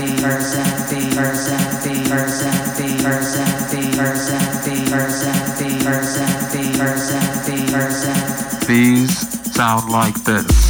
These sound like this.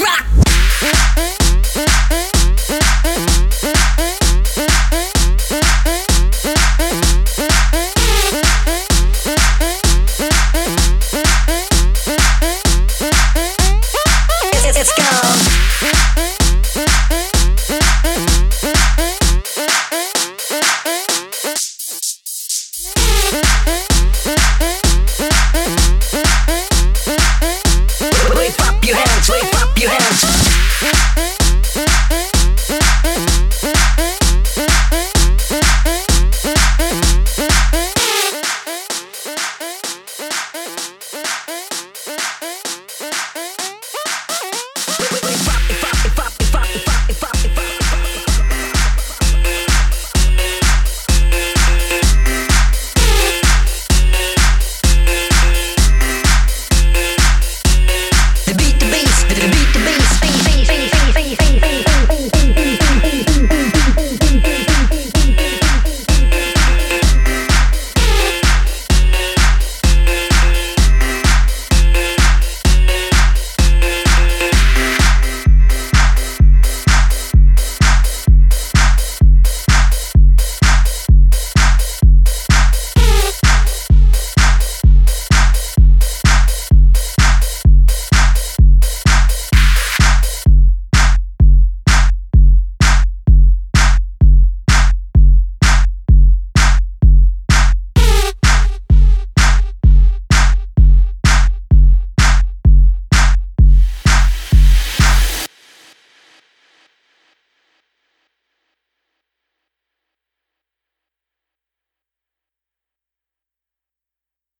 Rock.